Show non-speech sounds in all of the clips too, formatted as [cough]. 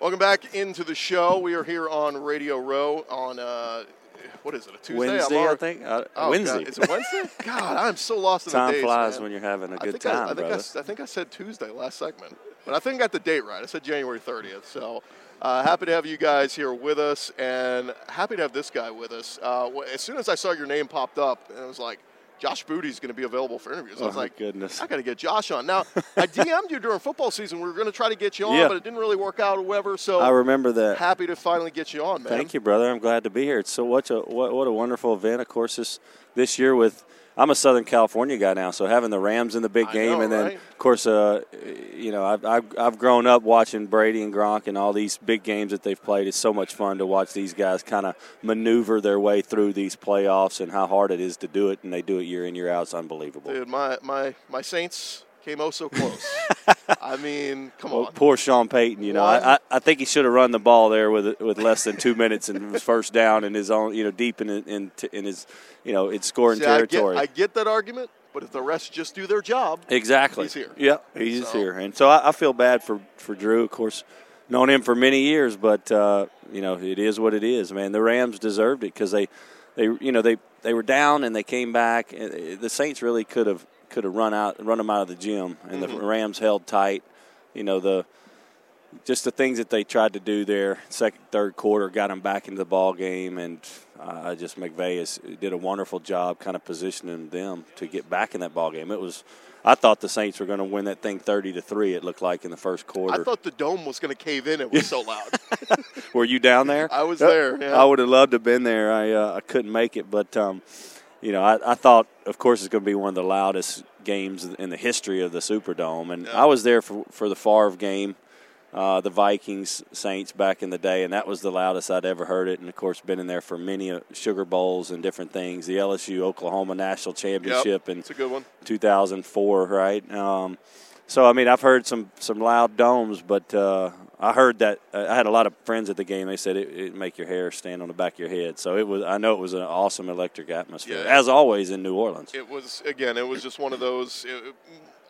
Welcome back into the show. We are here on Radio Row on uh, what is it? A Tuesday? Wednesday, I think. Uh, Oh, Wednesday. God. Is it Wednesday? [laughs] God, I'm so lost in Time the days. Time flies man. when you're having a good think time, I, I think I, brother. s- I think I said Tuesday last segment, but I think I got the date right. I said January 30th. So uh, happy to have you guys here with us, and happy to have this guy with us. Uh, as soon as I saw your name popped up, and it was like. Josh Booty's going to be available for interviews. I was Oh, my like, goodness. I got to get Josh on. Now, I [laughs] DM'd you during football season. We were going to try to get you on, Yeah. but it didn't really work out or whatever. So I remember that. happy to finally get you on, man. Thank you, brother. I'm glad to be here. It's so what a what, what a wonderful event. Of course, this this year with I'm a Southern California guy now, so having the Rams in the big game, know, and then right? of course, uh, you know, I've, I've I've grown up watching Brady and Gronk and all these big games that they've played. It's so much fun to watch these guys kind of maneuver their way through these playoffs and how hard it is to do it, and they do it year in year out. It's unbelievable. Dude, my, my, my Saints came oh so close. [laughs] I mean, come Well, on. poor Sean Payton. You know, I, I, think he should have run the ball there with with less than two minutes and was first down in his own, you know, deep in in, in his, you know, in scoring See, I, get, territory. I get that argument, but if the rest just do their job, exactly. he's here. Yeah, he's So- here, and so I, I feel bad for for Drew. Of course, known him for many years, but uh, you know, it is what it is, man. The Rams deserved it because they, they, you know, they they were down and they came back. The Saints really could have could have run out run them out of the gym, and Mm-hmm. the Rams held tight. You know the just the things that they tried to do there, second, third quarter, got them back into the ball game, and uh, just McVay has, did a wonderful job, kind of positioning them to get back in that ball game. It was, I thought the Saints were going to win that thing thirty to three. It looked like in the first quarter. I thought the dome was going to cave in. It was so loud. [laughs] were you down there? I was there, yeah. I would have loved to have been there. I uh, I couldn't make it, but um, you know, I, I thought, of course, it's going to be one of the loudest games in the history of the Superdome, and I was there for for the Favre game. uh, the Vikings Saints back in the day, and that was the loudest I'd ever heard it. And of course, been in there for many uh, Sugar Bowls and different things. The LSU Oklahoma National Championship in It's a good one. 2004, right? Um, so I mean, I've heard some some loud domes, but uh, I heard that uh, I had a lot of friends at the game. They said it, it make your hair stand on the back of your head. So it was. I know it was an awesome electric atmosphere, Yeah. as always in New Orleans. It was again. It was just one of those uh,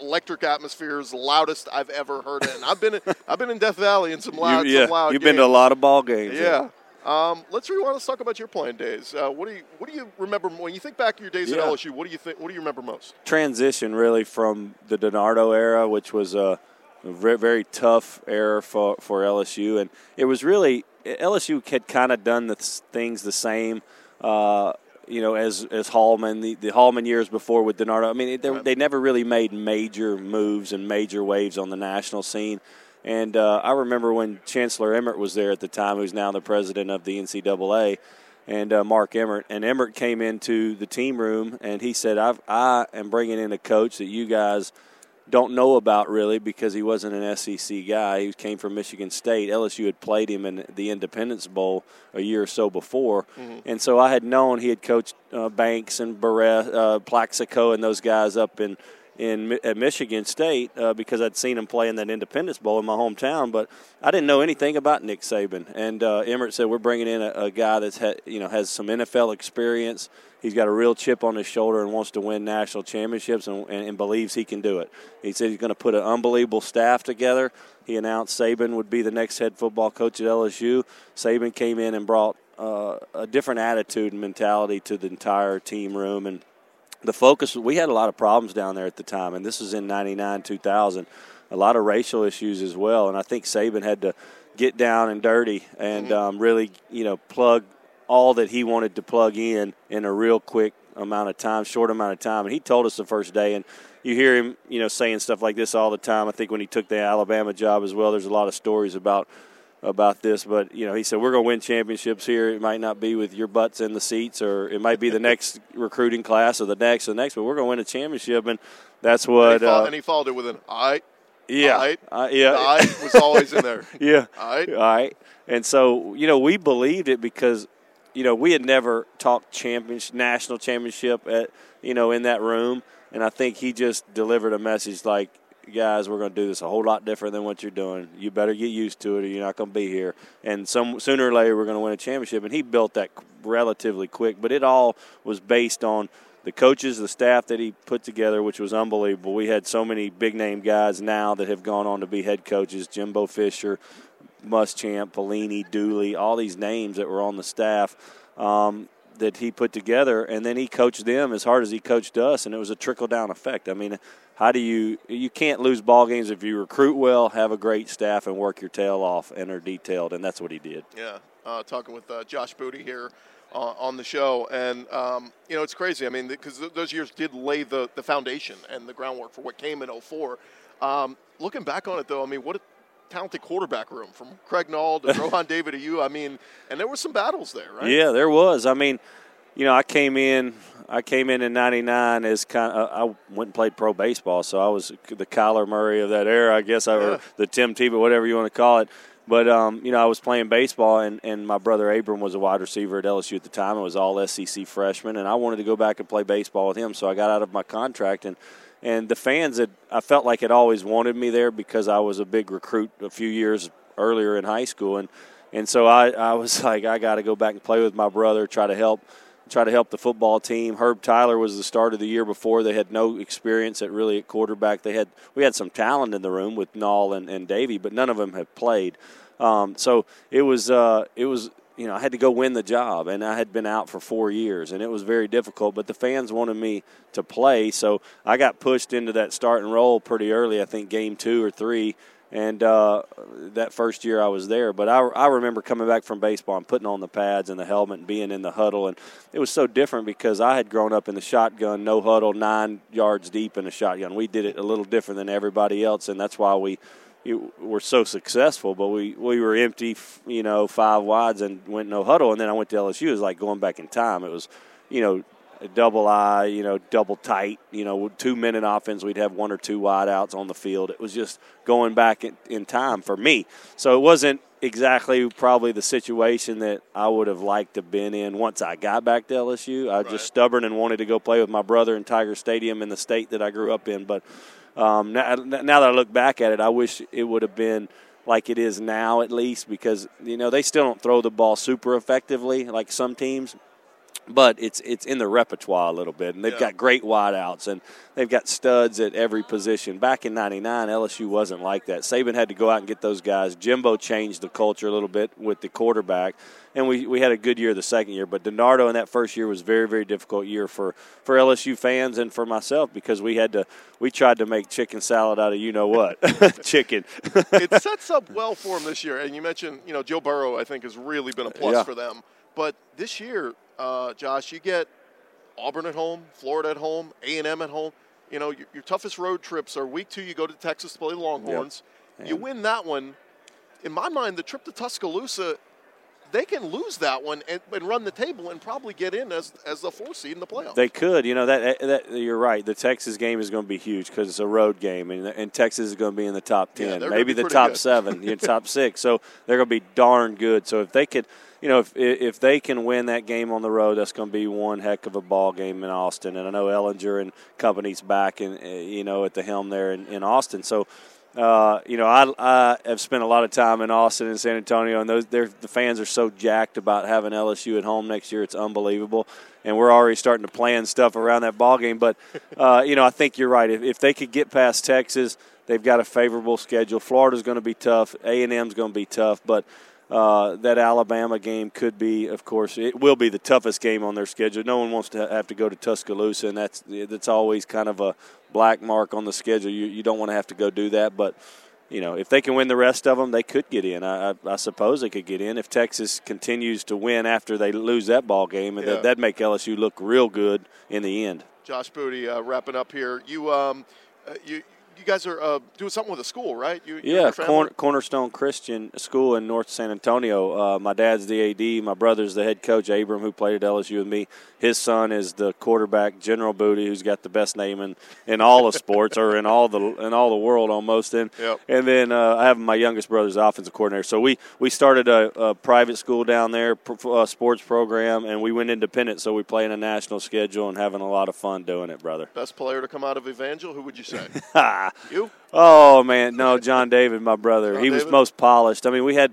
electric atmospheres, loudest I've ever heard it. And I've been I've been in Death Valley in some loud, You- yeah, some loud. you've been to a lot of ball games. Yeah. Um, let's rewind. Let's talk about your playing days. Uh, what do you What do you remember when you think back to your days at Yeah. LSU? What do you think? What do you remember most? transition really from the DiNardo era, which was a very, very tough era for, for LSU, and it was really LSU had kind of done the things the same. Uh, you know, as as Hallman, the, the Hallman years before with DiNardo. I mean, it, they, they never really made major moves and major waves on the national scene. And uh, I remember when Chancellor Emmert was there at the time, who's now the president of the NCAA, and uh, Mark Emmert. And Emmert came into the team room and he said, I've, I am bringing in a coach that you guys don't know about really because he wasn't an SEC guy. He came from Michigan State. LSU had played him in the Independence Bowl a year or so before. And so I had known he had coached uh, Banks and Barrett, uh, Plaxico and those guys up in in at Michigan State uh, because I'd seen him play in that Independence Bowl in my hometown, but I didn't know anything about Nick Saban. And uh, Emmert said we're bringing in a, a guy that's ha- you know has some NFL experience. He's got a real chip on his shoulder and wants to win national championships and, and, and believes he can do it. He said he's going to put an unbelievable staff together. He announced Saban would be the next head football coach at LSU. Saban came in and brought uh, a different attitude and mentality to the entire team room and the focus we had a lot of problems down there at the time and this was in 99 2000 a lot of racial issues as well and i think saban had to get down and dirty and um, really you know plug all that he wanted to plug in in a real quick amount of time short amount of time and he told us the first day and you hear him you know saying stuff like this all the time i think when he took the alabama job as well there's a lot of stories about about this, but you know, he said we're going to win championships here. It might not be with your butts in the seats, or it might be the next [laughs] recruiting class, or the next, or the next, but we're going to win a championship, and that's And what. he, fol- Uh, and he followed it with an "I." Yeah, All right. Uh, yeah, I was always in there. [laughs] yeah. All right. All right. And so, you know, we believed it because, you know, we had never talked championship, national championship at, you know, in that room. And I think he just delivered a message like, guys, we're going to do this a whole lot different than what you're doing. You better get used to it or you're not going to be here. And some sooner or later, we're going to win a championship. And he built that relatively quick. But it all was based on the coaches, the staff that he put together, which was unbelievable. We had so many big name guys now that have gone on to be head coaches Jimbo Fisher, Muschamp, Pelini, Dooley, all these names that were on the staff um, that he put together, and then he coached them as hard as he coached us, and it was a trickle down effect. I mean, how do you you can't lose ball games if you recruit well, have a great staff, and work your tail off and are detailed, and that's what he did. Yeah, uh, talking with uh, Josh Booty here uh, on the show, and um, you know it's crazy. I mean, because th- those years did lay the, the foundation and the groundwork for what came in 04. Um, looking back on it, though, I mean, what talented quarterback room from Craig Nall to [laughs] Rohan Davey to you. I mean, and there were some battles there, right? Yeah, there was. I mean, you know, I came in. I came in in '99 as kind. Of, I went and played pro baseball, so I was the Kyler Murray of that era, I guess, Yeah. or the Tim Tebow, whatever you want to call it. But um, you know, I was playing baseball, and, and my brother Abram was a wide receiver at LSU at the time. It was all SEC freshman, and I wanted to go back and play baseball with him. So I got out of my contract, and and the fans that I felt like had always wanted me there because I was a big recruit a few years earlier in high school, and and so I, I was [laughs] like, I got to go back and play with my brother, try to help try to help the football team. Herb Tyler was the start of the year before. They had no experience at really at quarterback. They had we had some talent in the room with Nall and, and Davey, but none of them had played. Um, so it was uh, it was you know I had to go win the job, and I had been out for four years, and it was very difficult. But the fans wanted me to play, so I got pushed into that start and roll pretty early. I think game two or three. And uh, that first year I was there, but I, I remember coming back from baseball and putting on the pads and the helmet and being in the huddle, and it was so different because I had grown up in the shotgun, no huddle, nine yards deep in a shotgun. We did it a little different than everybody else, and that's why we you, were so successful. But we, we were empty, you know, five wides and went no huddle, and then I went to LSU. It was like going back in time. It was, you know, a double I, you know, double tight, you know, two minute offense. We'd have one or two wide outs on the field. It was just going back in, in time for me. So it wasn't exactly probably the situation that I would have liked to have been in once I got back to LSU. I was Right. just stubborn and wanted to go play with my brother in Tiger Stadium in the state that I grew up in. But um, now, now that I look back at it, I wish it would have been like it is now, at least, because you know they still don't throw the ball super effectively like some teams but it's it's in the repertoire a little bit, and they've Yeah. got great wideouts, and they've got studs at every position. Back in '99, LSU wasn't like that. Saban had to go out and get those guys. Jimbo changed the culture a little bit with the quarterback, and we, we had a good year the second year. But DiNardo in that first year was very very difficult year for for LSU fans and for myself because we had to we tried to make chicken salad out of you know what [laughs] chicken. it [laughs] sets up well for them this year. And you mentioned, you know, Joe Burrow, I think, has really been a plus Yeah. for them. But this year, uh, Josh, you get Auburn at home, Florida at home, A and M at home. You know, your, your toughest road trips are week two. You go to Texas to play the Longhorns. You win that one. In my mind, the trip to Tuscaloosa, they can lose that one and, and run the table and probably get in as as the fourth seed in the playoffs. They could, you know that, that you're right. The Texas game is going to be huge because it's a road game, and, and Texas is going to be in the top ten, they're maybe the top good. seven, you [laughs] know, top six. So they're going to be darn good. So if they could, you know, if if they can win that game on the road, that's going to be one heck of a ball game in Austin. And I know Ehlinger and company's back, and uh, you know, at the helm there in, in Austin. So. Uh, you know, I, I have spent a lot of time in Austin and San Antonio, and those the fans are so jacked about having LSU at home next year. It's unbelievable, and we're already starting to plan stuff around that ball game. But [laughs] uh, you know, I think you're right. If, if they could get past Texas, they've got a favorable schedule. Florida's going to be tough. A and M's going to be tough, but. Uh, that Alabama game could be, of course, it will be the toughest game on their schedule. No one wants to have to go to Tuscaloosa, and that's that's always kind of a black mark on the schedule. You you don't want to have to go do that, but you know if they can win the rest of them, they could get in. I, I, I suppose they could get in if Texas continues to win after they lose that ball game, and Yeah. that, that'd make LSU look real good in the end. Josh Booty, uh, wrapping up here. You, um, uh, you, you guys are uh, doing something with a school, right? You, Yeah? Corner, Cornerstone Christian School in North San Antonio. Uh, my dad's the AD. My brother's the head coach, Abram, who played at LSU with me. His son is the quarterback, General Booty, who's got the best name in, in all of sports or in all the in all the world almost. And Yep. and then uh, I have my youngest brother's offensive coordinator. So we we started a, a private school down there, pro- uh, sports program, and we went independent. So we play in a national schedule and having a lot of fun doing it, brother. Best player to come out of Evangel? Who would you say? [laughs] [laughs] you? Oh man, no, John [laughs] David, my brother. John he was most polished. I mean, we had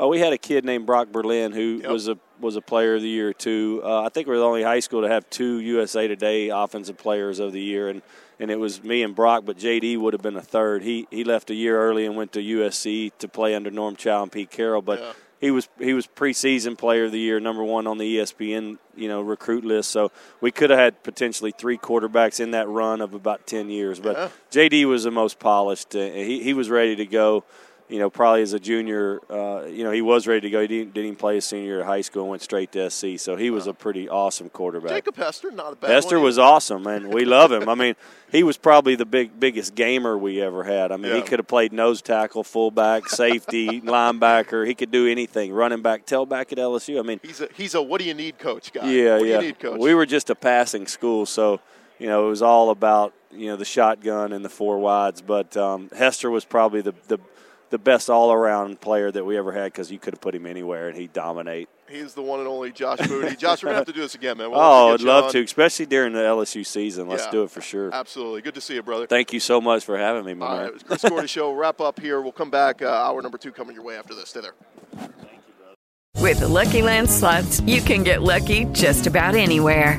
uh, we had a kid named Brock Berlin who Yep. was a was a player of the year too. Uh, I think we were the only high school to have two USA Today offensive players of the year, and and it was me and Brock. But JD would have been a third. He he left a year early and went to USC to play under Norm Chow and Pete Carroll, but. Yeah. He was he was preseason player of the year, number one on the ESPN you know recruit list. So we could have had potentially three quarterbacks in that run of about ten years. But Yeah. JD was the most polished. Uh, he he was ready to go. You know, probably as a junior, uh, you know, he was ready to go. He didn't, didn't even play his senior year of high school and went straight to SC. So he was a pretty awesome quarterback. Jacob Hester, not a bad Hester was awesome, and we love him. I mean, [laughs] he was probably the big biggest gamer we ever had. I mean, he could have played nose tackle, fullback, safety, [laughs] linebacker. He could do anything. Running back, tailback at LSU. I mean, He's a he's a what do you need coach guy. yeah, what do yeah. you need coach? We were just a passing school, so you know it was all about you know the shotgun and the four wides. But um, Hester was probably the the, the best all around player that we ever had because you could have put him anywhere and he'd dominate. He's the one and only Josh Booty. Josh, we're gonna have to do this again, man. We'll oh, I'd to get you love on. to, especially during the LSU season. Let's Yeah. do it for sure. Absolutely. Good to see you, brother. Thank you so much for having me, my All man. right, it was Chris Gordy Show. Wrap up here. We'll come back. Uh, hour number two coming your way after this. Stay there. With the Lucky Land slots, you can get lucky just about anywhere.